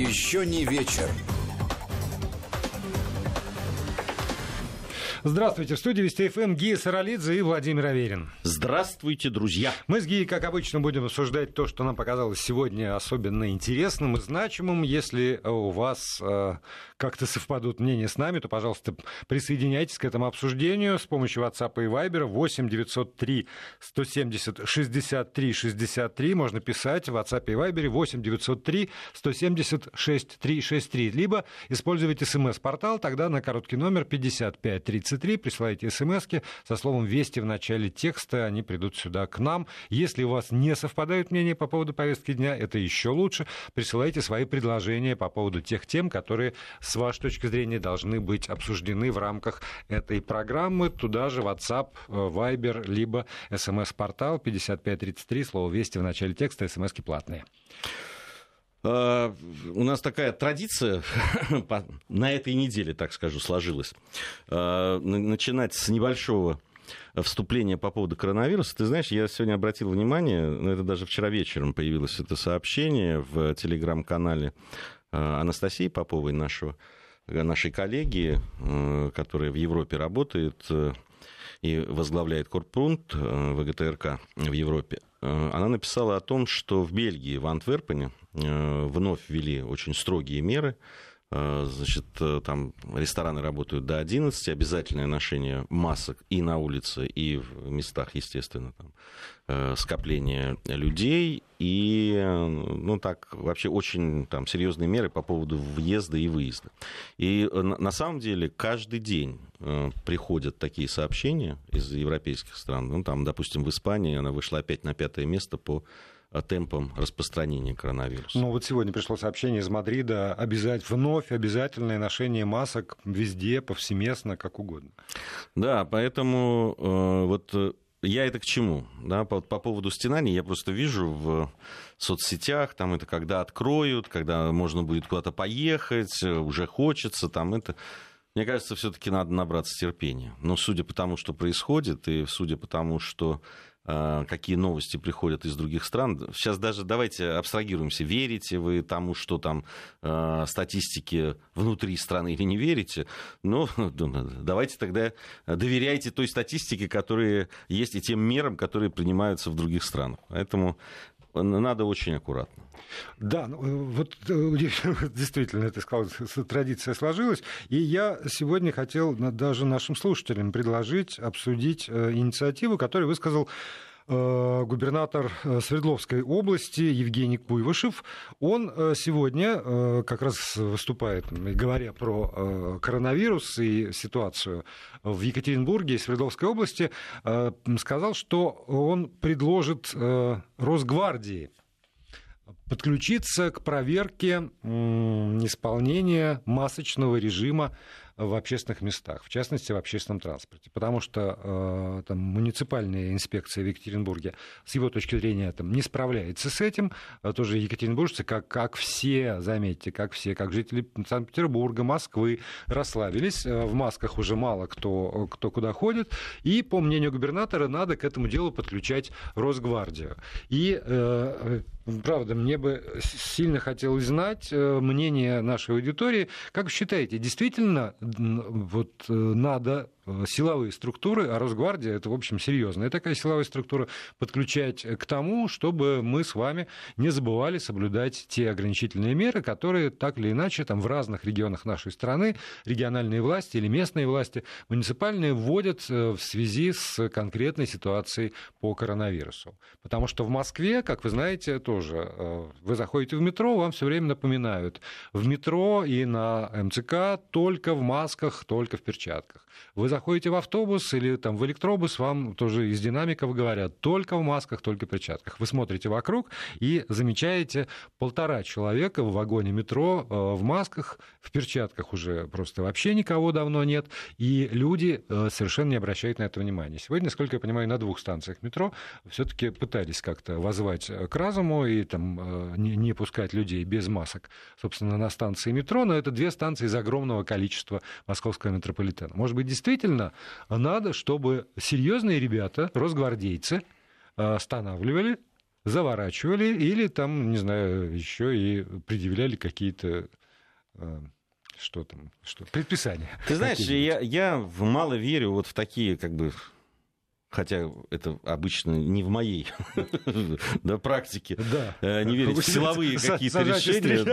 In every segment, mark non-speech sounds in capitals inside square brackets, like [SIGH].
Еще не вечер. Здравствуйте. В студии Вести ФМ Гия Саралидзе и Владимир Аверин. Здравствуйте, друзья. Мы с Гией, как обычно, будем обсуждать то, что нам показалось сегодня особенно интересным и значимым. Если у вас э, как-то совпадут мнения с нами, то, пожалуйста, присоединяйтесь к этому обсуждению с помощью WhatsApp и Viber 8 903 170 63 63. Можно писать в WhatsApp и Viber 8 903 170 63 63. Либо используйте смс-портал, тогда на короткий номер 55 30 33, присылайте смс со словом «Вести» в начале текста, они придут сюда к нам. Если у вас не совпадают мнения по поводу повестки дня, это еще лучше. Присылайте свои предложения по поводу тех тем, которые, с вашей точки зрения, должны быть обсуждены в рамках этой программы. Туда же WhatsApp, э, Viber, либо смс-портал 5533, слово «Вести» в начале текста, смс-ки платные. А, у нас такая традиция [LAUGHS] на этой неделе, так скажу, сложилась. А, начинать с небольшого вступления по поводу коронавируса. Ты знаешь, я сегодня обратил внимание, ну, это даже вчера вечером появилось это сообщение в телеграм-канале а, Анастасии Поповой, нашего, нашей коллеги, которая в Европе работает и возглавляет Корпунт ВГТРК в Европе. Она написала о том, что в Бельгии, в Антверпене, Э, вновь ввели очень строгие меры. Э, значит, э, там рестораны работают до 11, обязательное ношение масок и на улице, и в местах, естественно, там, скопления людей. И, ну, так, вообще очень там, серьезные меры по поводу въезда и выезда. И на самом деле каждый день приходят такие сообщения из европейских стран. Ну, там, допустим, в Испании она вышла опять на пятое место по темпом распространения коронавируса. Ну вот сегодня пришло сообщение из Мадрида, обязать, вновь обязательное ношение масок везде, повсеместно, как угодно. Да, поэтому э, вот э, я это к чему? Да, по, по поводу стенаний я просто вижу в соцсетях, там это когда откроют, когда можно будет куда-то поехать, э, уже хочется, там это... Мне кажется, все-таки надо набраться терпения. Но судя по тому, что происходит, и судя по тому, что какие новости приходят из других стран. Сейчас даже давайте абстрагируемся. Верите вы тому, что там э, статистики внутри страны или не верите? Ну, [LAUGHS] давайте тогда доверяйте той статистике, которая есть, и тем мерам, которые принимаются в других странах. Поэтому надо очень аккуратно. Да, ну, э, вот э, [LAUGHS] действительно, ты сказал, традиция сложилась. И я сегодня хотел даже нашим слушателям предложить обсудить э, инициативу, которую высказал губернатор Свердловской области Евгений Куйвышев, он сегодня как раз выступает, говоря про коронавирус и ситуацию в Екатеринбурге и Свердловской области, сказал, что он предложит Росгвардии подключиться к проверке исполнения масочного режима в общественных местах, в частности, в общественном транспорте. Потому что э, там, муниципальная инспекция в Екатеринбурге, с его точки зрения, там, не справляется с этим. А тоже екатеринбуржцы, как, как все, заметьте, как все, как жители Санкт-Петербурга, Москвы, расслабились. Э, в масках уже мало кто, кто куда ходит. И, по мнению губернатора, надо к этому делу подключать Росгвардию. И, э, правда, мне бы сильно хотелось знать э, мнение нашей аудитории. Как вы считаете, действительно вот э, надо силовые структуры, а Росгвардия это, в общем, серьезная такая силовая структура, подключать к тому, чтобы мы с вами не забывали соблюдать те ограничительные меры, которые так или иначе там в разных регионах нашей страны региональные власти или местные власти муниципальные вводят э, в связи с конкретной ситуацией по коронавирусу. Потому что в Москве, как вы знаете, тоже э, вы заходите в метро, вам все время напоминают, в метро и на МЦК только в масках, только в перчатках. Вы заходите в автобус или там в электробус, вам тоже из динамиков говорят, только в масках, только в перчатках. Вы смотрите вокруг и замечаете полтора человека в вагоне метро э, в масках, в перчатках уже просто вообще никого давно нет, и люди э, совершенно не обращают на это внимания. Сегодня, насколько я понимаю, на двух станциях метро все-таки пытались как-то возвать к разуму и там э, не пускать людей без масок, собственно, на станции метро, но это две станции из огромного количества московского метрополитена. Может быть, действительно действительно надо, чтобы серьезные ребята, росгвардейцы, э, останавливали заворачивали или там, не знаю, еще и предъявляли какие-то э, что там, что предписания. Ты знаешь, я, я мало верю вот в такие как бы хотя это обычно не в моей [LAUGHS] да, практике, да. Э, не верить в силовые какие-то решения.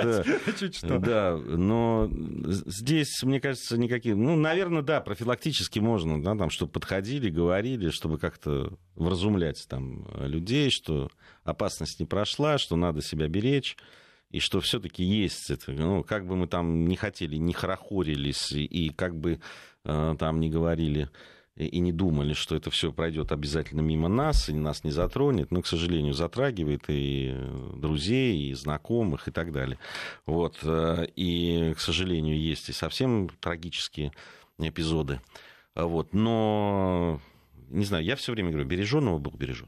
Да, [LAUGHS] да, но здесь, мне кажется, никакие... Ну, наверное, да, профилактически можно, да, там, чтобы подходили, говорили, чтобы как-то вразумлять там людей, что опасность не прошла, что надо себя беречь и что все-таки есть это, ну, как бы мы там не хотели, не хорохорились, и, и как бы э, там не говорили, и не думали, что это все пройдет обязательно мимо нас, и нас не затронет, но, к сожалению, затрагивает и друзей, и знакомых, и так далее. Вот. Э, и, к сожалению, есть и совсем трагические эпизоды. Вот. Но, не знаю, я все время говорю, береженного был бережен.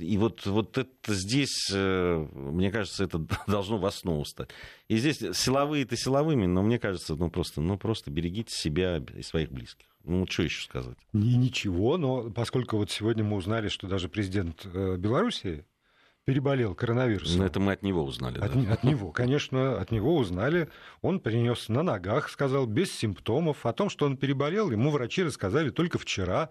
И вот, вот это здесь, э, мне кажется, это [LAUGHS] должно в основу стать. И здесь силовые-то силовыми, но мне кажется, ну просто, ну просто берегите себя и своих близких. Ну, что еще сказать? Не, ничего, но поскольку вот сегодня мы узнали, что даже президент э, Беларуси переболел коронавирусом. Но это мы от него узнали. От, да? от него, конечно, от него узнали. Он принес на ногах, сказал, без симптомов. О том, что он переболел, ему врачи рассказали только вчера.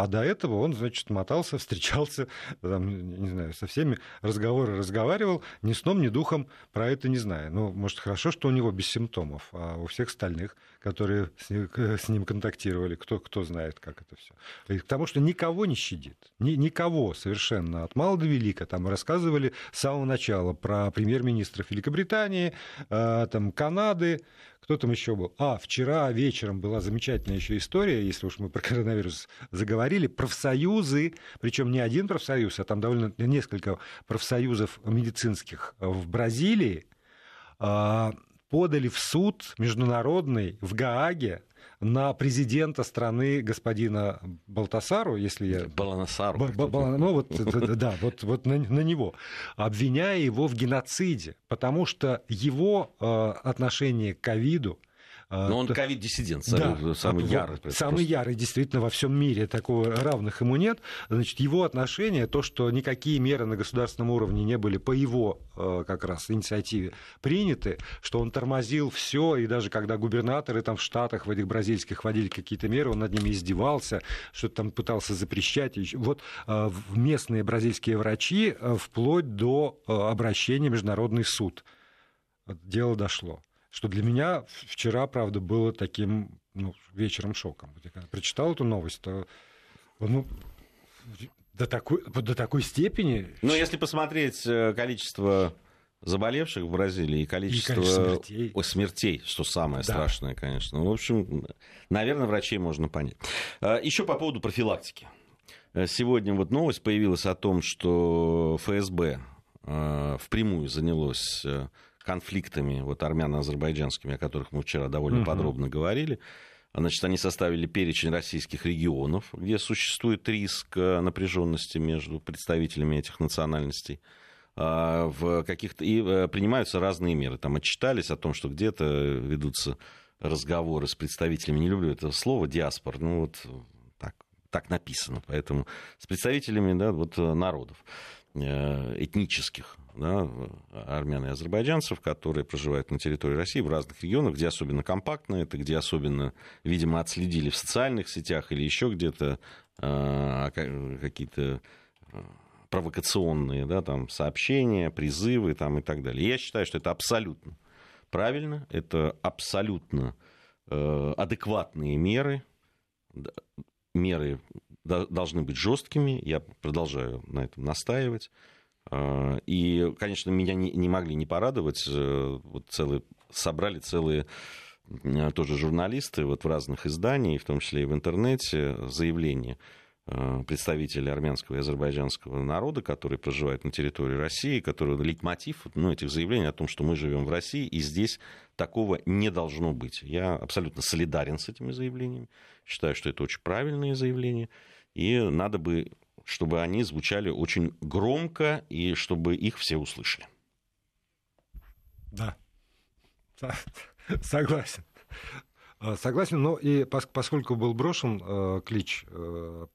А до этого он, значит, мотался, [LAUGHS] встречался, там, не знаю, со всеми разговоры разговаривал, ни сном, ни духом про это не зная. Ну, может, хорошо, что у него без симптомов, а у всех остальных, которые с ним, с ним контактировали, кто, кто знает, как это все. Потому что никого не щадит. Ни, никого совершенно. От мала до велика. Там рассказывали с самого начала про премьер-министров Великобритании, а, там, Канады, кто там еще был? А, вчера вечером была замечательная еще история, если уж мы про коронавирус заговорили, профсоюзы, причем не один профсоюз, а там довольно несколько профсоюзов медицинских в Бразилии, а, подали в суд международный в Гааге на президента страны господина Балтасару, если я... Баланасару. Б- Б- ну, вот, да, вот, вот на, на него, обвиняя его в геноциде, потому что его э, отношение к ковиду, Но он ковид-диссидент, да, самый ярый. Самый просто. ярый, действительно, во всем мире. Такого равных ему нет. Значит, его отношение, то, что никакие меры на государственном уровне не были по его э, как раз инициативе приняты, что он тормозил все, и даже когда губернаторы там в Штатах, в этих бразильских вводили какие-то меры, он над ними издевался, что-то там пытался запрещать. Вот э, местные бразильские врачи э, вплоть до обращения в Международный суд. Дело дошло что для меня вчера, правда, было таким ну, вечером шоком. Я когда прочитал эту новость, то ну, до такой, до такой степени... Ну, если посмотреть э, количество заболевших в Бразилии и количество, и количество смертей. О, смертей, что самое да. страшное, конечно. Ну, в общем, наверное, врачей можно понять. А, Еще по поводу профилактики. Э, сегодня вот новость появилась о том, что ФСБ э, впрямую занялось конфликтами вот, армяно-азербайджанскими, о которых мы вчера довольно угу. подробно говорили. Значит, они составили перечень российских регионов, где существует риск э, напряженности между представителями этих национальностей. А, в каких-то... И э, принимаются разные меры. Там отчитались о том, что где-то ведутся разговоры с представителями, не люблю это слово, диаспор, ну вот так, так написано, поэтому с представителями да, вот, народов э, этнических да, армян и азербайджанцев, которые проживают на территории России в разных регионах, где особенно компактно это, где особенно, видимо, отследили в социальных сетях или еще где-то э, какие-то а, провокационные да, там, сообщения, призывы там, и так далее. я считаю, что это абсолютно правильно, это абсолютно э, адекватные меры, меры должны быть жесткими, я продолжаю на этом настаивать. А, и, конечно, меня не, не могли не порадовать. Э, вот целые, собрали целые тоже журналисты вот в разных изданиях, в том числе и в интернете, заявления э, представителей армянского и азербайджанского народа, которые проживают на территории России, которые лейтмотив ну, этих заявлений о том, что мы живем в России, и здесь такого не должно быть. Я абсолютно солидарен с этими заявлениями, считаю, что это очень правильные заявления, и надо бы чтобы они звучали очень громко и чтобы их все услышали. Да, [LAUGHS] согласен. А, согласен, но и поскольку был брошен э, клич э,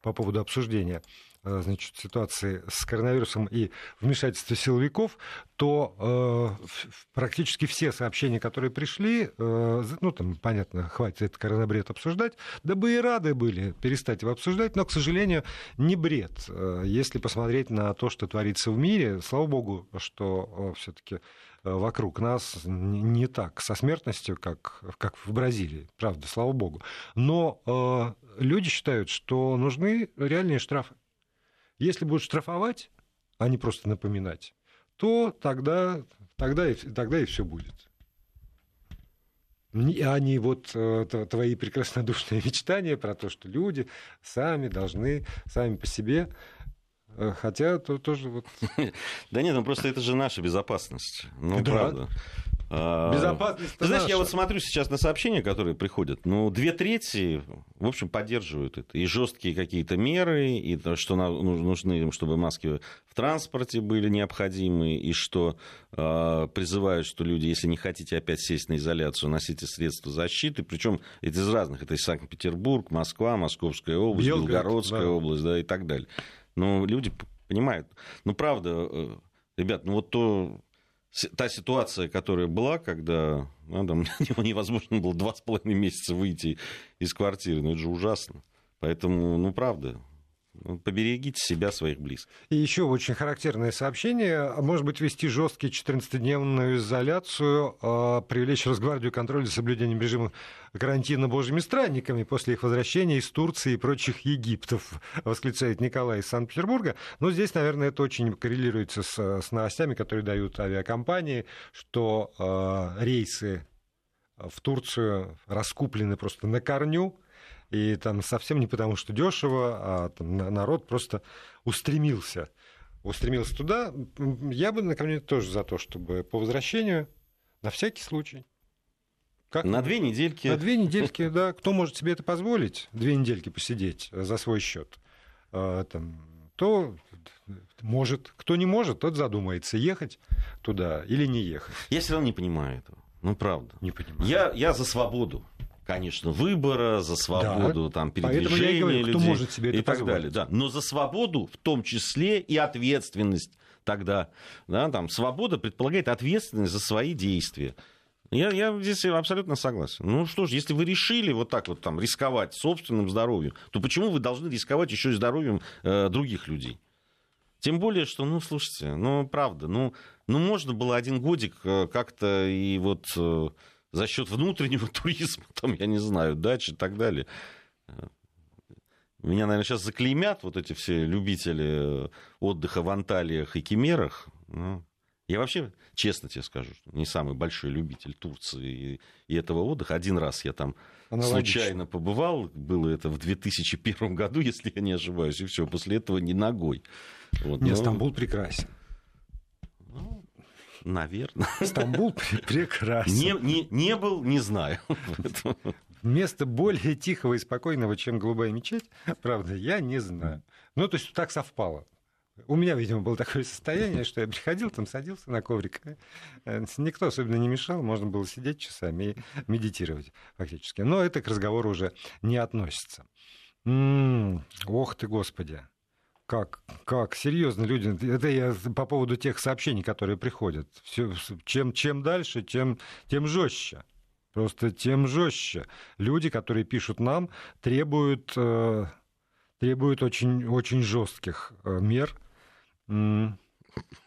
по поводу обсуждения э, значит, ситуации с коронавирусом и вмешательства силовиков, то э, практически все сообщения, которые пришли, э, ну, там, понятно, хватит этот коронабред обсуждать, да бы и рады были перестать его обсуждать, но, к сожалению, не бред. Э, если посмотреть на то, что творится в мире, слава богу, что э, все-таки Э, вокруг нас не так со смертностью, как, как в Бразилии, правда, слава богу. Но э, люди считают, что нужны реальные штрафы. Если будут штрафовать, а не просто напоминать, то тогда, тогда, и, тогда и все будет. А не вот э, твои прекраснодушные [LAUGHS] мечтания про то, что люди сами должны, сами по себе Э, хотя то тоже вот... [LAUGHS] Да нет, ну просто это же наша безопасность. Ну, правда. А, безопасность. Ты знаешь, я вот смотрю сейчас на сообщения, которые приходят. Ну, две трети, в общем, поддерживают это. И жесткие какие-то меры, и то, что нужны, чтобы маски в транспорте были необходимы, и что э, призывают, что люди, если не хотите опять сесть на изоляцию, носите средства защиты. Причем это из разных. Это из Санкт-Петербург, Москва, Московская область, Белгород, Белгородская да. область, да, и так далее. Но люди понимают. Ну, правда, э, ребят, ну вот то, та ситуация, которая была, когда ну, там, [LAUGHS] невозможно было два с половиной месяца выйти из квартиры, ну это же ужасно. Поэтому, ну, правда, ну, поберегите себя, своих близких. И еще очень характерное сообщение. Может быть, ввести жесткие 14-дневную изоляцию, а, привлечь Росгвардию контроль за соблюдением режима карантина божьими странниками после их возвращения из Турции и прочих Египтов, [LAUGHS] восклицает Николай из Санкт-Петербурга. Но здесь, наверное, это очень коррелируется с, с новостями, которые дают авиакомпании, что э, рейсы в Турцию раскуплены просто на корню, и там совсем не потому, что дешево, а там, народ просто устремился. Устремился туда. Я бы, например, тоже за то, чтобы по возвращению, на всякий случай, как на две недельки. На две недельки, [LAUGHS] да. Кто может себе это позволить, две недельки посидеть за свой счет, а, там, то может. Кто не может, тот задумается, ехать туда или не ехать. Я все равно не понимаю этого. Ну, правда. Не понимаю. Я, я за свободу конечно, выбора, за свободу да. там, передвижения говорю, людей кто может себе это и так далее. Да. Но за свободу в том числе и ответственность тогда. Да, там, свобода предполагает ответственность за свои действия. Я, я здесь абсолютно согласен. Ну что ж, если вы решили вот так вот там рисковать собственным здоровьем, то почему вы должны рисковать еще и здоровьем э, других людей? Тем более, что, ну, слушайте, ну, правда, ну, ну можно было один годик э, как-то и вот... Э, за счет внутреннего [LAUGHS] туризма, там, я не знаю, дачи и так далее. Меня, наверное, сейчас заклеймят вот эти все любители отдыха в Анталиях и Кемерах. Ну, я вообще, честно тебе скажу, не самый большой любитель Турции и, и этого отдыха. Один раз я там случайно побывал, было это в 2001 году, [LAUGHS] если я не ошибаюсь, и все, после этого не ногой. Вот, Нет, но... Стамбул прекрасен. Наверное. Стамбул [LAUGHS] прекрасен. Не, не, не был, не знаю. Место более тихого и спокойного, чем голубая мечеть, правда, я не знаю. Ну, то есть так совпало. У меня, видимо, было такое состояние, что я приходил, там садился на коврик. Никто особенно не мешал, можно было сидеть часами и медитировать фактически. Но это к разговору уже не относится. М-м, ох ты, Господи. Как, как, серьезно, люди, это я по поводу тех сообщений, которые приходят. Все, чем, чем дальше, тем, тем жестче. Просто тем жестче. Люди, которые пишут нам, требуют, э, требуют очень, очень жестких э, мер.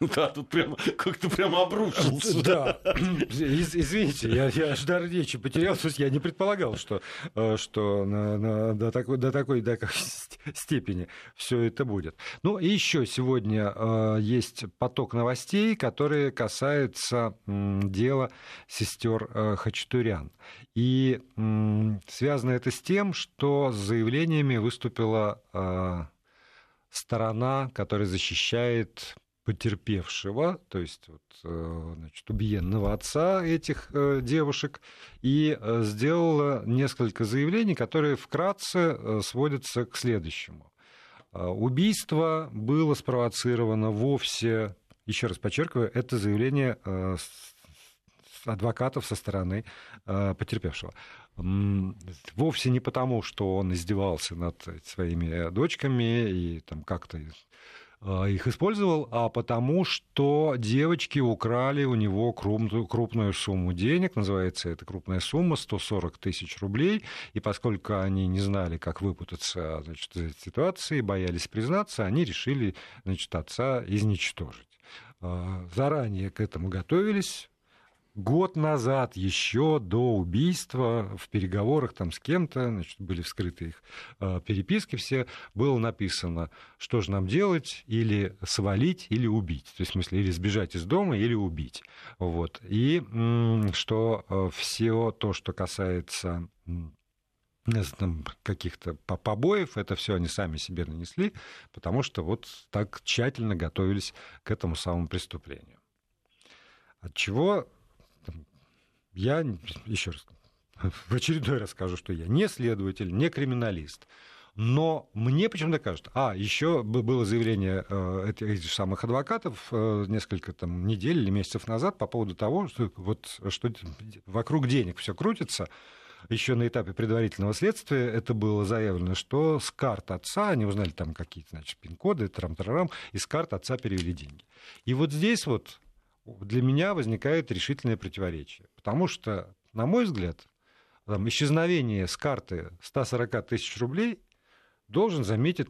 [LAUGHS] Да, тут прямо как-то прямо обрушился. Да. Извините, я, я аж дар речи потерял. То есть я не предполагал, что, э, что на, на, до, такой, до такой до степени все это будет. Ну и еще сегодня э, есть поток новостей, которые касаются э, дела сестер э, Хачатурян. И э, связано это с тем, что с заявлениями выступила э, сторона, которая защищает потерпевшего, то есть вот, э, значит, убиенного отца этих э, девушек, и э, сделала несколько заявлений, которые вкратце сводятся к следующему. Убийство было спровоцировано вовсе, еще раз подчеркиваю, это заявление адвокатов со стороны потерпевшего. Вовсе не потому, что он издевался над своими дочками и там как-то их использовал, а потому что девочки украли у него крупную, крупную сумму денег, называется это крупная сумма, 140 тысяч рублей, и поскольку они не знали, как выпутаться значит, из этой ситуации, боялись признаться, они решили значит, отца изничтожить. А, заранее к этому готовились, год назад, еще до убийства, в переговорах там с кем-то, значит, были вскрыты их э, переписки все, было написано, что же нам делать, или свалить, или убить. То есть, в смысле, или сбежать из дома, или убить. Вот. И что э, все то, что касается каких-то побоев, это все они сами себе нанесли, потому что вот так тщательно готовились к этому самому преступлению. От чего я, еще раз, [LAUGHS] в очередной раз скажу, что я не следователь, не криминалист. Но мне почему-то кажется, а, еще было заявление э, этих самых адвокатов э, несколько там, недель или месяцев назад по поводу того, что, вот, что вокруг денег все крутится. Еще на этапе предварительного следствия это было заявлено, что с карт отца, они узнали там какие-то, значит, пин-коды, трам-тарарам, и с карт отца перевели деньги. И вот здесь вот для меня возникает решительное противоречие. Потому что, на мой взгляд, там, исчезновение с карты 140 тысяч рублей должен заметить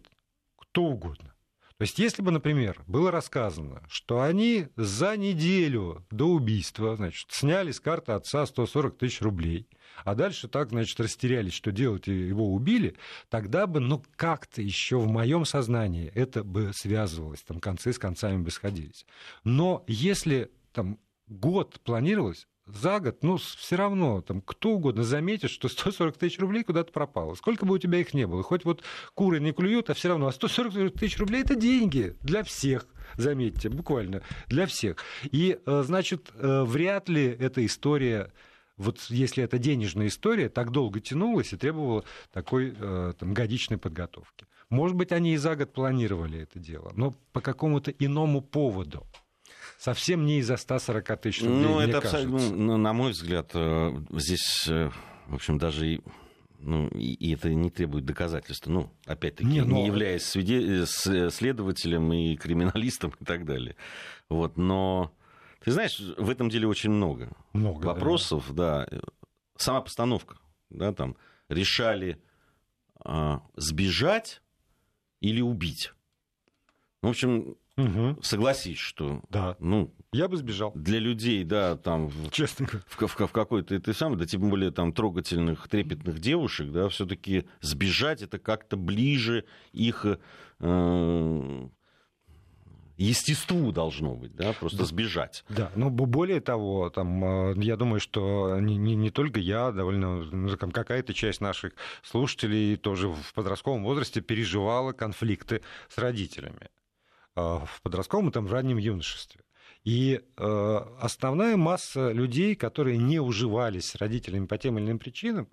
кто угодно. То есть, если бы, например, было рассказано, что они за неделю до убийства значит, сняли с карты отца 140 тысяч рублей, а дальше так, значит, растерялись, что делать, и его убили, тогда бы, ну, как-то еще в моем сознании это бы связывалось, там концы с концами бы сходились. Но если там год планировалось, за год, ну, все равно, там, кто угодно заметит, что 140 тысяч рублей куда-то пропало. Сколько бы у тебя их не было. Хоть вот куры не клюют, а все равно. А 140 тысяч рублей – это деньги для всех, заметьте, буквально, для всех. И, э, значит, э, вряд ли эта история вот если эта денежная история так долго тянулась и требовала такой э, там, годичной подготовки. Может быть, они и за год планировали это дело, но по какому-то иному поводу совсем не из-за 140 тысяч рублей, Ну, это абсолютно, ну, на мой взгляд, э, здесь, э, в общем, даже ну, и это не требует доказательства. Ну, опять-таки, не, но... не являясь свиде... следователем и криминалистом и так далее. Вот, но ты знаешь, в этом деле очень много, много вопросов, да. да. Сама постановка, да, там решали а, сбежать или убить. В общем, Угу. Согласись, что... Да. Ну, я бы сбежал. Для людей, да, там... Честно В, в, в какой-то... Ты сам, да тем более там трогательных, трепетных девушек, да, все таки сбежать это как-то ближе их... Э, естеству должно быть, да, просто да. сбежать. Да, ну более того, там, э, я думаю, что не, не, не только я, довольно ну, какая-то часть наших слушателей тоже в подростковом возрасте переживала конфликты с родителями. А, в подростковом и там, в раннем юношестве. И э, основная масса людей, которые не уживались с родителями по тем или иным причинам,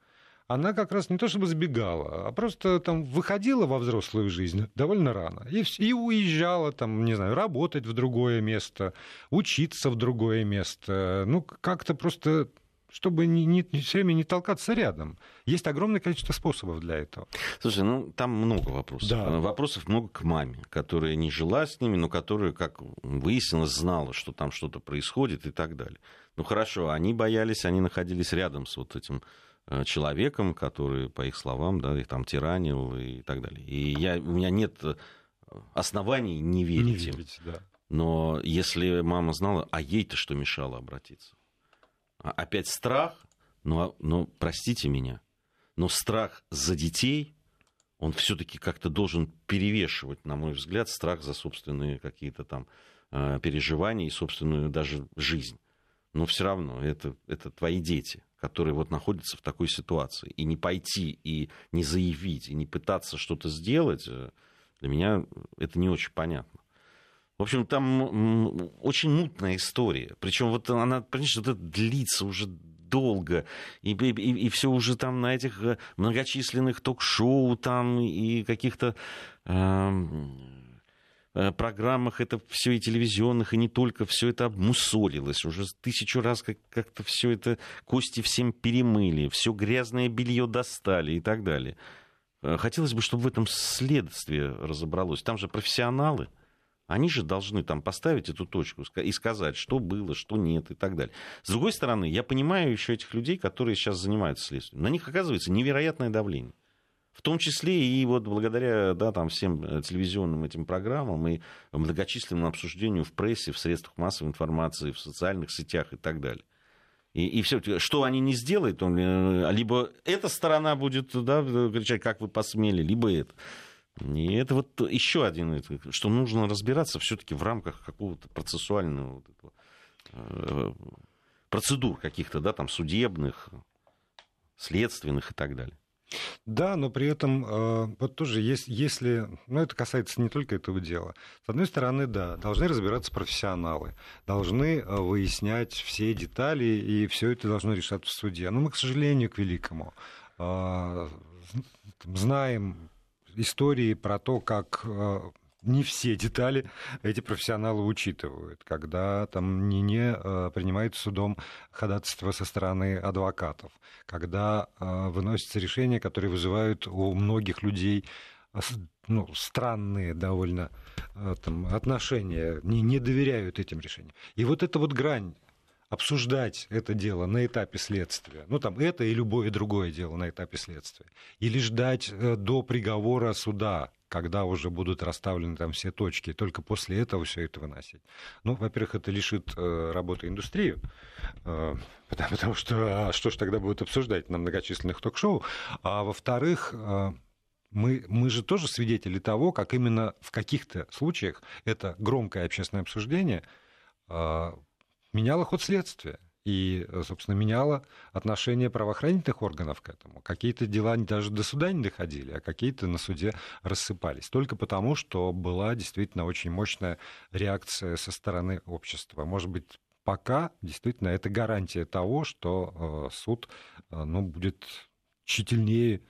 она как раз не то чтобы сбегала, а просто там выходила во взрослую жизнь довольно рано и, и уезжала там, не знаю, работать в другое место, учиться в другое место, ну как-то просто чтобы не, не, все время не толкаться рядом. Есть огромное количество способов для этого. Слушай, ну там много вопросов. Да. Вопросов много к маме, которая не жила с ними, но которая, как выяснилось, знала, что там что-то происходит и так далее. Ну хорошо, они боялись, они находились рядом с вот этим э, человеком, который, по их словам, да, их там тиранил и так далее. И я, у меня нет оснований не верить, не верить им. Да. Но если мама знала, а ей-то что мешало обратиться? А опять страх, но, но простите меня, но страх за детей, он все-таки как-то должен перевешивать, на мой взгляд, страх за собственные какие-то там э, переживания и собственную даже жизнь. Но все равно это, это твои дети, которые вот находятся в такой ситуации. И не пойти, и не заявить, и не пытаться что-то сделать, э, для меня это не очень понятно. В общем, там очень мутная история. Причем вот она, вот это длится уже долго, и, и, и все уже там на этих э, многочисленных ток-шоу там и каких-то э, э, программах, это все и телевизионных, и не только, все это обмусолилось. Уже тысячу раз как- как-то все это кости всем перемыли, все грязное белье достали и так далее. Э, Хотелось бы, чтобы в этом следствие разобралось. Там же профессионалы. Они же должны там поставить эту точку и сказать, что было, что нет и так далее. С другой стороны, я понимаю еще этих людей, которые сейчас занимаются следствием. На них оказывается невероятное давление. В том числе и вот благодаря да, там, всем э, телевизионным этим программам и многочисленному обсуждению в прессе, в средствах массовой информации, в социальных сетях и так далее. И, и все, что они не сделают, э, либо эта сторона будет да, кричать, как вы посмели, либо это. И это вот еще один, что нужно разбираться все-таки в рамках какого-то процессуального вот этого, э, процедур каких-то, да, там, судебных, следственных и так далее. Да, но при этом э, вот тоже есть, если, ну это касается не только этого дела. С одной стороны, да, должны разбираться профессионалы, должны э, выяснять все детали, и все это должно решаться в суде. Но мы, к сожалению, к великому знаем истории про то, как э, не все детали эти профессионалы учитывают, когда там не, не э, принимает судом ходатайство со стороны адвокатов, когда э, выносятся решения, которые вызывают у многих людей э, ну, странные довольно там, отношения, не, не доверяют этим решениям. И вот эта вот грань обсуждать это дело на этапе следствия, ну там это и любое другое дело на этапе следствия, или ждать э, до приговора суда, когда уже будут расставлены там все точки, и только после этого все это выносить. Ну, во-первых, это лишит э, работы индустрию, э, потому, что а что ж тогда будут обсуждать на многочисленных ток-шоу, а во-вторых, э, мы, мы же тоже свидетели того, как именно в каких-то случаях это громкое общественное обсуждение э, меняло ход следствия и, э, собственно, меняло отношение правоохранительных органов к этому. Какие-то дела даже до суда не доходили, а какие-то на суде рассыпались. Только потому, что была действительно очень мощная реакция со стороны общества. Может быть, пока действительно это гарантия того, что э, суд э, ну, будет тщательнее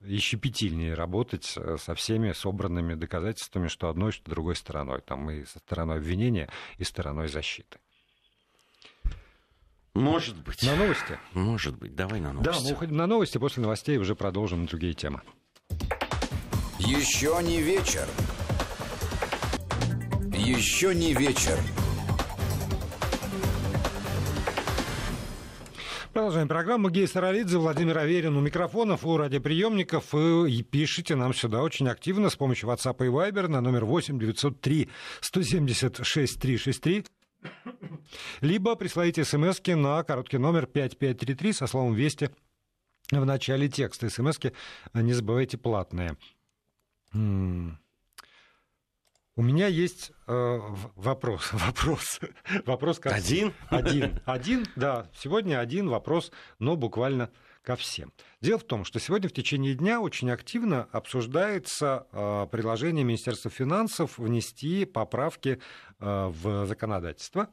и щепетильнее работать со всеми собранными доказательствами, что одной, что другой стороной. Там и со стороной обвинения, и стороной защиты. Может быть. На новости? Может быть. Давай на Да, новости. мы уходим на новости, после новостей уже продолжим на другие темы. Еще не вечер. Еще не вечер. Продолжаем программу. Гея Саралидзе, Владимир Аверин у микрофонов, у радиоприемников. И пишите нам сюда очень активно с помощью WhatsApp и Viber на номер 8 903 176 363. Либо присылайте смс на короткий номер 5533 со словом «Вести» в начале текста. смс не забывайте платные. У меня есть э, вопрос. [LAUGHS] Вопрос. Вопрос ко. Один? Один. [LAUGHS] Один, да. Сегодня один вопрос, но буквально ко всем. Дело в том, что сегодня в течение дня очень активно обсуждается э, предложение Министерства финансов внести поправки в законодательство,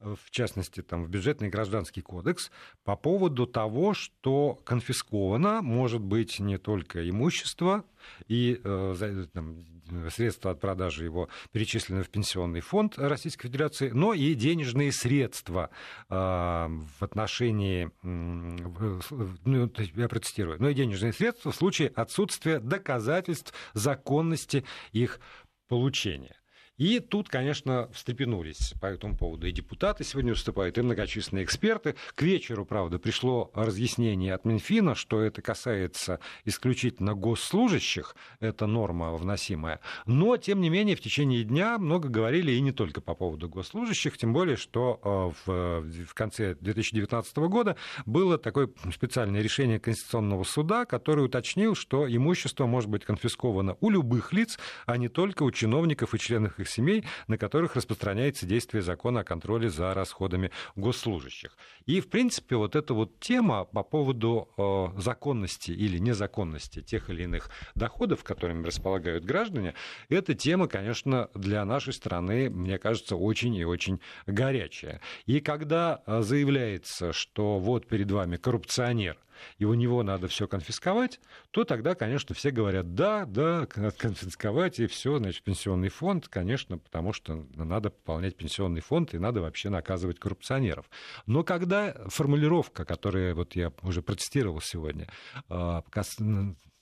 э, в частности, там, в бюджетный и гражданский кодекс, по поводу того, что конфисковано может быть не только имущество и э, там, средства от продажи его перечислены в пенсионный фонд Российской Федерации, но и денежные средства э, в отношении, в- ну, я процитирую, но и денежные средства в случае отсутствия доказательств законности их получения. И тут, конечно, встрепенулись по этому поводу и депутаты сегодня выступают, и многочисленные эксперты. К вечеру, правда, пришло разъяснение от Минфина, что это касается исключительно госслужащих, это норма вносимая. Но, тем не менее, в течение дня много говорили и не только по поводу госслужащих, тем более, что э, в, в конце 2019 года было такое специальное решение Конституционного суда, которое уточнил, что имущество может быть конфисковано у любых лиц, а не только у чиновников и членов их семей, на которых распространяется действие закона о контроле за расходами госслужащих. И, в принципе, вот эта вот тема по поводу э, законности или незаконности тех или иных доходов, которыми располагают граждане, эта тема, конечно, для нашей страны, мне кажется, очень и очень горячая. И когда э, заявляется, что вот перед вами коррупционер, и у него надо все конфисковать, то тогда, конечно, все говорят, да, да, надо конфисковать, и все, значит, пенсионный фонд, конечно, потому что надо пополнять пенсионный фонд, и надо вообще наказывать коррупционеров. Но когда формулировка, которую вот я уже протестировал сегодня, а,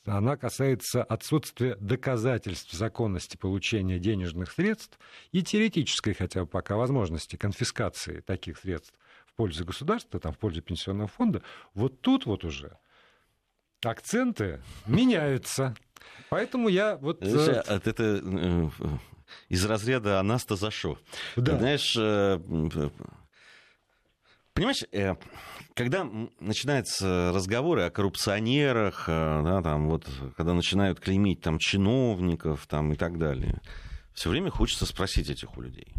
она касается отсутствия доказательств законности получения денежных средств и теоретической хотя бы пока возможности конфискации таких средств в пользу государства, там, в пользу пенсионного фонда, вот тут вот уже акценты меняются. Поэтому я вот... Э, это э, из разряда «Анаста за шо». Да. Знаешь, э, понимаешь, когда начинаются разговоры о коррупционерах, да, там, вот, когда начинают клеймить там, чиновников там, и так далее, все время хочется спросить этих у людей.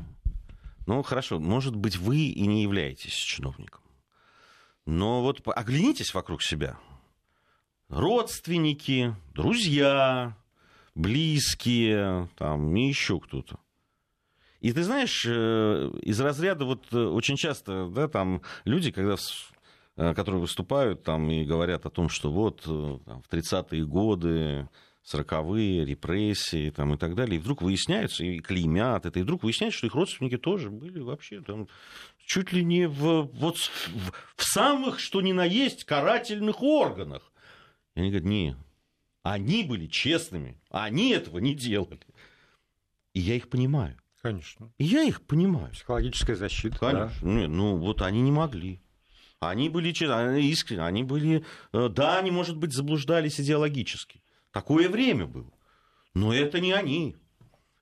Ну, хорошо, может быть, вы и не являетесь чиновником. Но вот оглянитесь вокруг себя. Родственники, друзья, близкие, там, и еще кто-то. И ты знаешь, э, из разряда вот э, очень часто, да, там люди, когда э, которые выступают там и говорят о том, что вот там, в 30-е годы сороковые, репрессии там, и так далее. И вдруг выясняется, и клеймят это, и вдруг выясняется, что их родственники тоже были вообще там чуть ли не в, вот, в, в самых, что ни на есть, карательных органах. И они говорят, не, они были честными, они этого не делали. И я их понимаю. Конечно. И я их понимаю. Психологическая защита. Конечно. Да. Нет, ну вот они не могли. Они были искренне, они были, э, да, они, может быть, заблуждались идеологически. Такое время было. Но это не они.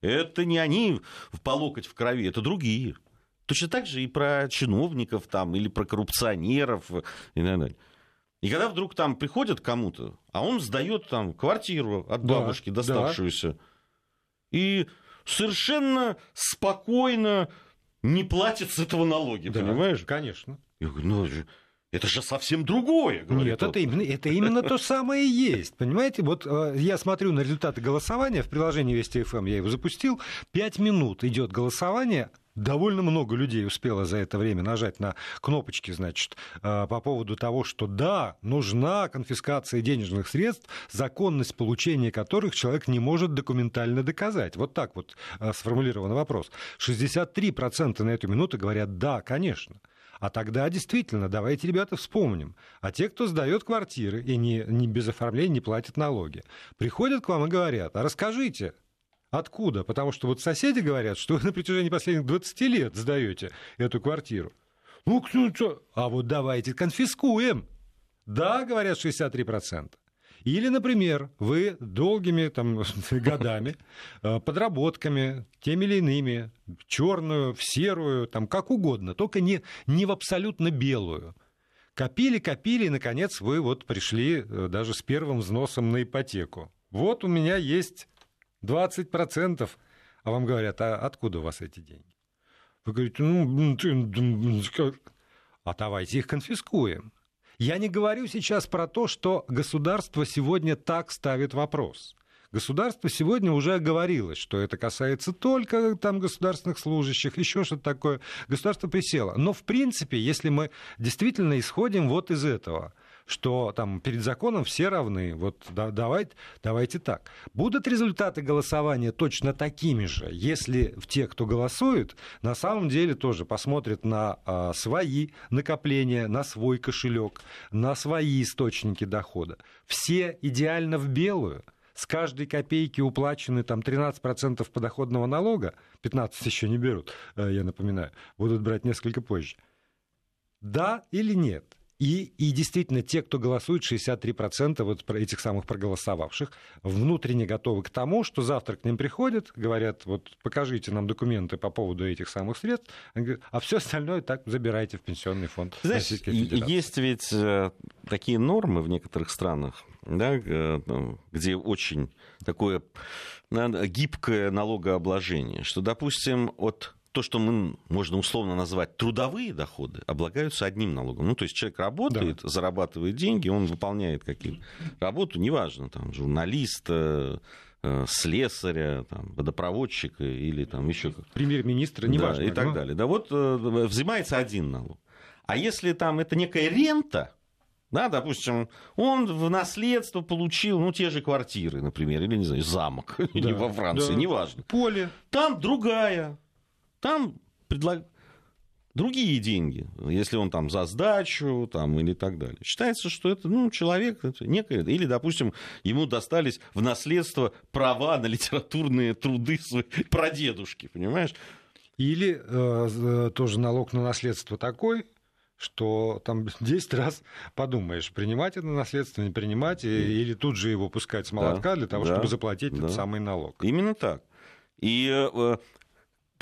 Это не они по локоть в крови, это другие. Точно так же и про чиновников там, или про коррупционеров и так далее. И когда вдруг там приходят кому-то, а он сдает там квартиру от бабушки, да, доставшуюся, да. и совершенно спокойно не платит с этого налоги, да, понимаешь? Конечно. Я говорю, ну, это же совсем другое. Нет, это именно, это именно то самое и есть. Понимаете, вот э, я смотрю на результаты голосования в приложении Вести ФМ, я его запустил, пять минут идет голосование, довольно много людей успело за это время нажать на кнопочки, значит, э, по поводу того, что да, нужна конфискация денежных средств, законность получения которых человек не может документально доказать. Вот так вот э, сформулирован вопрос. 63% на эту минуту говорят да, конечно. А тогда действительно, давайте, ребята, вспомним. А те, кто сдает квартиры и не, не без оформления не платят налоги, приходят к вам и говорят, а расскажите, Откуда? Потому что вот соседи говорят, что вы на протяжении последних 20 лет сдаете эту квартиру. Ну, что? А вот давайте конфискуем. Да, говорят 63%. Или, например, вы долгими там, [LAUGHS] годами, э, подработками, теми или иными, черную, в серую, там, как угодно, только не, не в абсолютно белую. Копили, копили, и, наконец, вы вот пришли э, даже с первым взносом на ипотеку. Вот у меня есть 20%, а вам говорят, а откуда у вас эти деньги? Вы говорите, ну, а давайте их конфискуем. Я не говорю сейчас про то, что государство сегодня так ставит вопрос. Государство сегодня уже оговорилось, что это касается только там, государственных служащих, еще что-то такое. Государство присело. Но, в принципе, если мы действительно исходим вот из этого, что там перед законом все равны. Вот да, давайте, давайте так. Будут результаты голосования точно такими же, если в те, кто голосует, на самом деле тоже посмотрят на а, свои накопления, на свой кошелек, на свои источники дохода. Все идеально в белую с каждой копейки уплачены там 13% подоходного налога, 15 еще не берут, э, я напоминаю, будут брать несколько позже. Да или нет? И, и действительно, те, кто голосует, 63% вот этих самых проголосовавших, внутренне готовы к тому, что завтра к ним приходят, говорят, вот покажите нам документы по поводу этих самых средств, а все остальное так забирайте в пенсионный фонд Знаешь, Есть ведь э, такие нормы в некоторых странах, да, э, где очень такое гибкое налогообложение, что, допустим, от то, что мы можно условно назвать трудовые доходы, облагаются одним налогом. Ну, то есть человек работает, да. зарабатывает деньги, он выполняет какие-то работу, неважно, там, журналиста, э, слесаря, там, водопроводчика или там еще Премьер-министра, неважно. Да, и так но... далее. Да вот э, взимается один налог. А если там это некая рента, Да, допустим, он в наследство получил, ну, те же квартиры, например, или, не знаю, замок, [LAUGHS] да, или во Франции, да. неважно. Поле. Там другая. Там предлаг... другие деньги, если он там за сдачу там, или так далее. Считается, что это ну, человек, это некое, или, допустим, ему достались в наследство права на литературные труды своей [LAUGHS] прадедушки, понимаешь? Или э, тоже налог на наследство такой, что там [LAUGHS] 10 раз подумаешь, принимать это наследство, не принимать, и, или тут же его пускать с молотка да, для того, да, чтобы заплатить да. этот самый налог. Именно так. И э,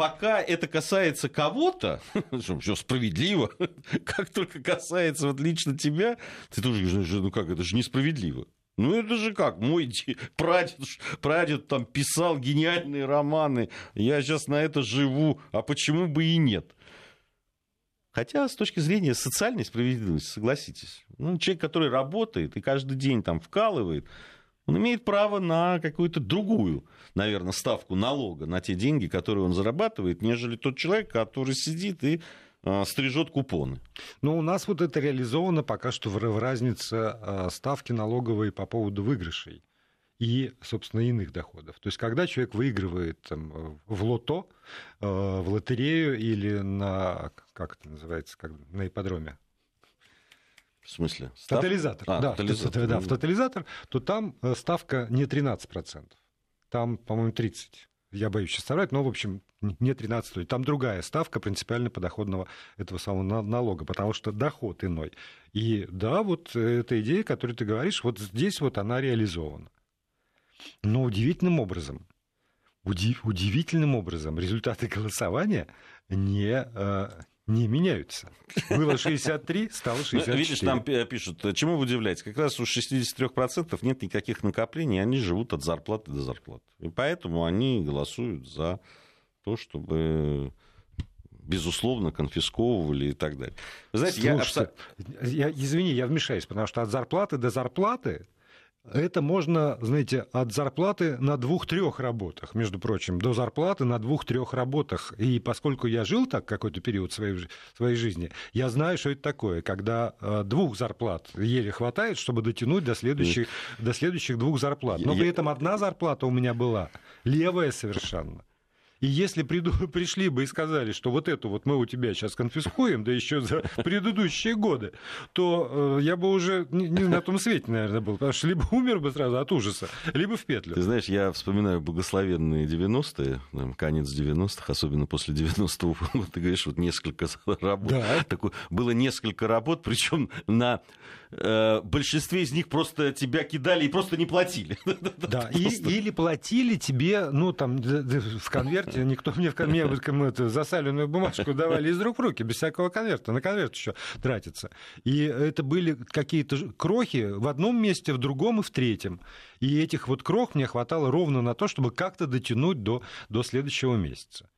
пока это касается кого-то, [LAUGHS] все справедливо, [LAUGHS] как только касается вот лично тебя, ты тоже говоришь, ну как, это же несправедливо. Ну это же как, мой [LAUGHS] прадед, прадед там писал гениальные романы, я сейчас на это живу, а почему бы и нет? Хотя с точки зрения социальной справедливости, согласитесь, ну, человек, который работает и каждый день там вкалывает, он имеет право на какую-то другую, наверное, ставку налога на те деньги, которые он зарабатывает, нежели тот человек, который сидит и э, стрижет купоны. Но у нас вот это реализовано пока что в, разнице э, ставки налоговой по поводу выигрышей и, собственно, иных доходов. То есть, когда человек выигрывает там, в лото, э, в лотерею или на, как это называется, как, на ипподроме, в смысле? Став... Тотализатор. А, да, тотализатор. да, в тотализатор, то там э, ставка не 13%. Там, по-моему, 30%. Я боюсь сейчас соврать, но, в общем, не 13, там другая ставка принципиально подоходного этого самого налога, потому что доход иной. И да, вот эта идея, которую ты говоришь, вот здесь вот она реализована. Но удивительным образом, удив, удивительным образом результаты голосования не, э, не меняются. Было 63, стало 64. Ну, видишь, там пишут, чему вы удивляетесь? Как раз у 63% нет никаких накоплений, они живут от зарплаты до зарплаты. И поэтому они голосуют за то, чтобы безусловно, конфисковывали и так далее. Вы знаете, Слушайте, я... я... Извини, я вмешаюсь, потому что от зарплаты до зарплаты это можно, знаете, от зарплаты на двух-трех работах, между прочим, до зарплаты на двух-трех работах. И поскольку я жил так какой-то период своей, своей жизни, я знаю, что это такое, когда э, двух зарплат еле хватает, чтобы дотянуть до следующих, до следующих двух зарплат. Но при этом одна зарплата у меня была левая совершенно. И если приду, [LAUGHS] пришли бы и сказали, что вот эту вот мы у тебя сейчас конфискуем, да еще за [LAUGHS] предыдущие годы, то э, я бы уже не, не на том свете, наверное, был. Потому что либо [LAUGHS] умер бы сразу от ужаса, либо в петлю. Ты знаешь, я вспоминаю благословенные 90-е, конец 90-х, особенно после 90-го, ты говоришь, вот несколько работ. Да. Такое, было несколько работ, причем на э, большинстве из них просто тебя кидали и просто не платили. [LAUGHS] Да, и, или платили тебе, ну, там, в конверте, [LAUGHS] никто мне, мне это, засаленную бумажку давали из рук в руки, без всякого конверта, на конверт еще тратится. И это были какие-то крохи в одном месте, в другом и в третьем. И этих вот крох мне хватало ровно на то, чтобы как-то дотянуть до, до следующего месяца.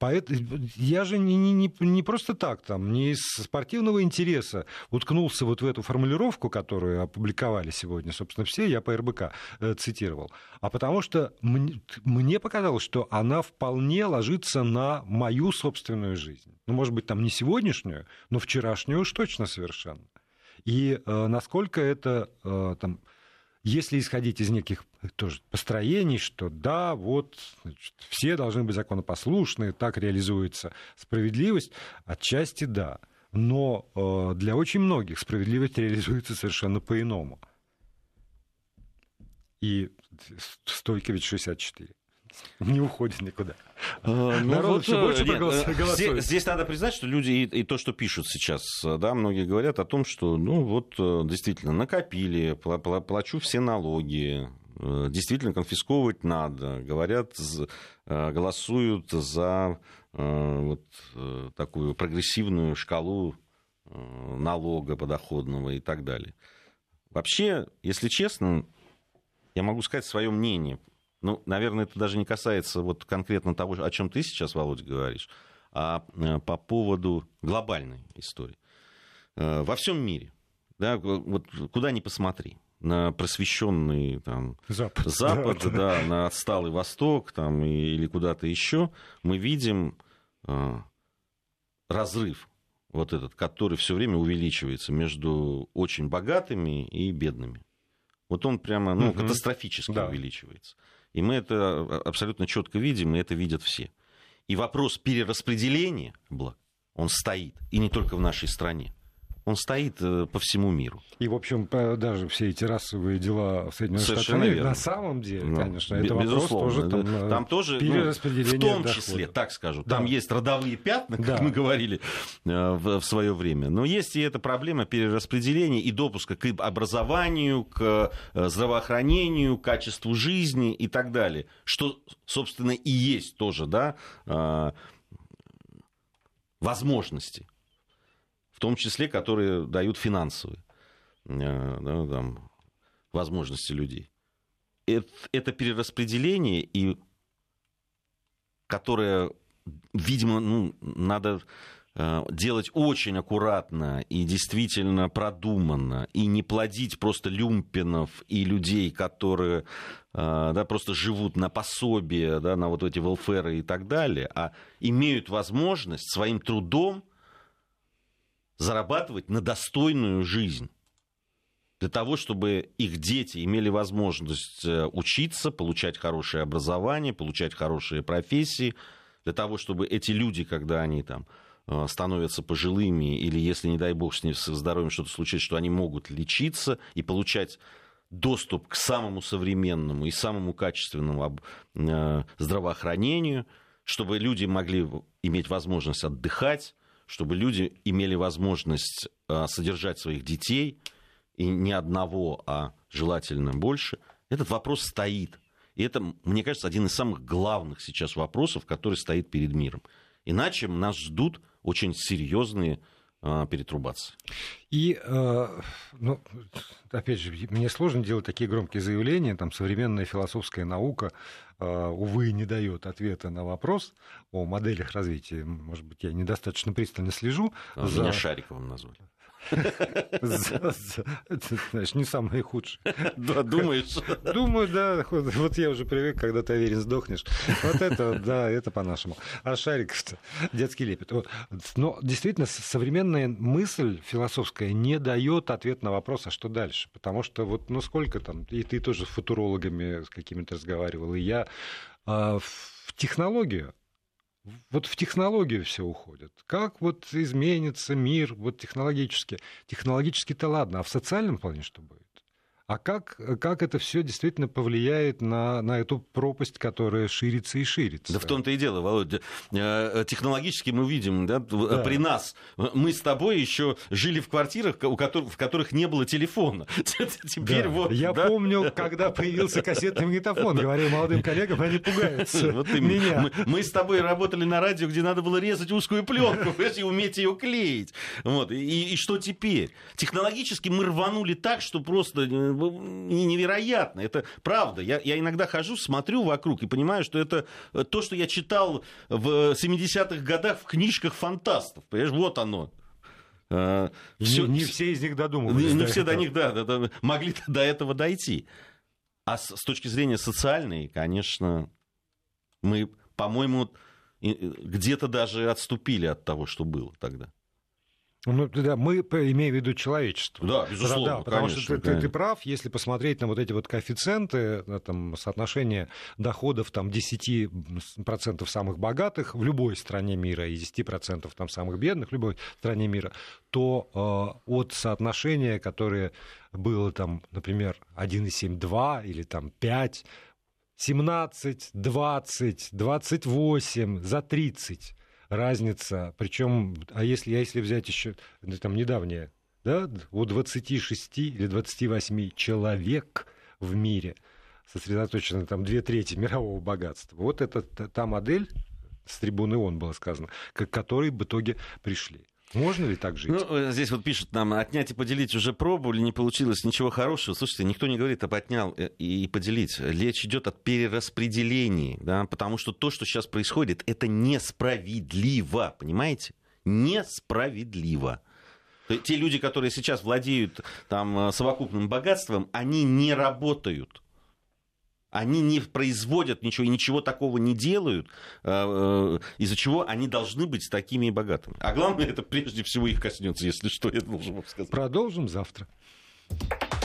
Поэтому я же не, не, не просто так, там, не из спортивного интереса уткнулся вот в эту формулировку, которую опубликовали сегодня, собственно, все, я по РБК э, цитировал, а потому что мне, мне показалось, что она вполне ложится на мою собственную жизнь. Ну, может быть, там не сегодняшнюю, но вчерашнюю уж точно совершенно. И э, насколько это э, там, если исходить из неких тоже построений, что да, вот значит, все должны быть законопослушны, так реализуется справедливость, отчасти да. Но э, для очень многих справедливость реализуется совершенно по-иному. И Стойкович 64 [LAUGHS] не уходит никуда. А, ну, Народ вот, все больше нет, проголосует. Здесь, здесь надо признать, что люди и, и то, что пишут сейчас, да, многие говорят о том, что, ну, вот, э, действительно, накопили, плачу все налоги, э, действительно конфисковывать надо. Говорят, э, голосуют за вот такую прогрессивную шкалу налога подоходного и так далее. Вообще, если честно, я могу сказать свое мнение ну, наверное, это даже не касается вот конкретно того, о чем ты сейчас, Володя, говоришь, а э, по поводу глобальной истории. Э, во всем мире, да, вот куда ни посмотри, на просвещенный там, Запад, Запад [LAUGHS] да, да, на отсталый Восток там, или куда-то еще, мы видим э, разрыв вот этот, который все время увеличивается между очень богатыми и бедными. Вот он прямо ну, угу. катастрофически да. увеличивается. И мы это а, абсолютно четко видим, и это видят все. И вопрос перераспределения благ, он стоит, и не только в нашей стране он стоит э, по всему миру. И, в общем, даже все эти расовые дела в Соединенных Совершенно Штатах, на самом деле, ну, конечно, это вопрос тоже там, э, там тоже, ну, в том числе, так скажу, да. там есть родовые пятна, как да. мы говорили э, в, в свое время, но есть и эта проблема перераспределения и допуска к образованию, к здравоохранению, качеству жизни и так далее, что, собственно, и есть тоже, да, возможности том числе, которые дают финансовые э, да, там, возможности людей. Это, это перераспределение, и которое, видимо, ну, надо э, делать очень аккуратно и действительно продуманно, и не плодить просто люмпинов и людей, которые э, да, просто живут на пособие, да, на вот эти велферы и так далее, а имеют возможность своим трудом зарабатывать на достойную жизнь. Для того, чтобы их дети имели возможность э, учиться, получать хорошее образование, получать хорошие профессии, для того, чтобы эти люди, когда они там э, становятся пожилыми, или если, не дай бог, с ним со здоровьем что-то случится, что они могут лечиться и получать доступ к самому современному и самому качественному э, здравоохранению, чтобы люди могли иметь возможность отдыхать, чтобы люди имели возможность а, содержать своих детей, и не одного, а желательно больше, этот вопрос стоит. И это, мне кажется, один из самых главных сейчас вопросов, который стоит перед миром. Иначе нас ждут очень серьезные а, перетрубации. И, э, ну, опять же, мне сложно делать такие громкие заявления. Там современная философская наука, э, увы, не дает ответа на вопрос о моделях развития. Может быть, я недостаточно пристально слежу. А за... Меня Шариковым назвали. Знаешь, не самые худшие. Да, думаешь? Думаю, да. Вот я уже привык, когда ты уверен, сдохнешь. Вот это, да, это по-нашему. А шарик детский лепет. Но действительно, современная мысль философская не дает ответ на вопрос, а что дальше? Потому что вот, ну сколько там, и ты тоже с футурологами с какими-то разговаривал, и я а, в технологию вот в технологию все уходит. Как вот изменится мир вот технологически? Технологически-то ладно, а в социальном плане что будет? А как, как это все действительно повлияет на, на эту пропасть, которая ширится и ширится? Да в том-то и дело, Володя. Э, технологически мы видим, да, да. при нас, мы с тобой еще жили в квартирах, у которых, в которых не было телефона. [LAUGHS] Теперь да. вот. Я да? помню, когда появился кассетный магнитофон, говорю молодым коллегам, они пугаются. Вот меня. Мы, мы с тобой работали на радио, где надо было резать узкую пленку, [LAUGHS] и уметь ее клеить. Вот. И, и что теперь? Технологически мы рванули так, что просто э, невероятно. Это правда. Я, я иногда хожу, смотрю вокруг и понимаю, что это э, то, что я читал в 70-х годах в книжках фантастов. Понимаешь, вот оно. А, все, не, не все из них додумывались. Не, не все этого. до них, да, да, да, могли [LAUGHS] до этого дойти. А с, с точки зрения социальной, конечно, мы, по-моему, где-то даже отступили от того, что было тогда. Ну, да, мы имеем в виду человечество. Да, безусловно, да, потому конечно, что ты, ты, ты прав, если посмотреть на вот эти вот коэффициенты, там, соотношение доходов там, 10% самых богатых в любой стране мира и 10% там, самых бедных в любой стране мира, то э, от соотношения, которое было, там, например, 1,7-2 или там, 5, 17, 20, 28, за 30 разница. Причем, а если, а если взять еще ну, там недавнее, да, у 26 или 28 человек в мире сосредоточено там две трети мирового богатства. Вот это та модель, с трибуны ООН было сказано, к которой в итоге пришли. Можно ли так жить? Ну, э, здесь вот пишут нам, отнять и поделить уже пробовали, не получилось ничего хорошего. Слушайте, никто не говорит об отнял э, и поделить. Речь идет о перераспределении, да, потому что то, что сейчас происходит, это несправедливо, понимаете? Несправедливо. Те люди, которые сейчас владеют там, э, совокупным богатством, они не работают. Они не производят ничего и ничего такого не делают, э, из-за чего они должны быть такими и богатыми. А главное, это прежде всего их коснется, если что, я должен вам сказать. Продолжим завтра.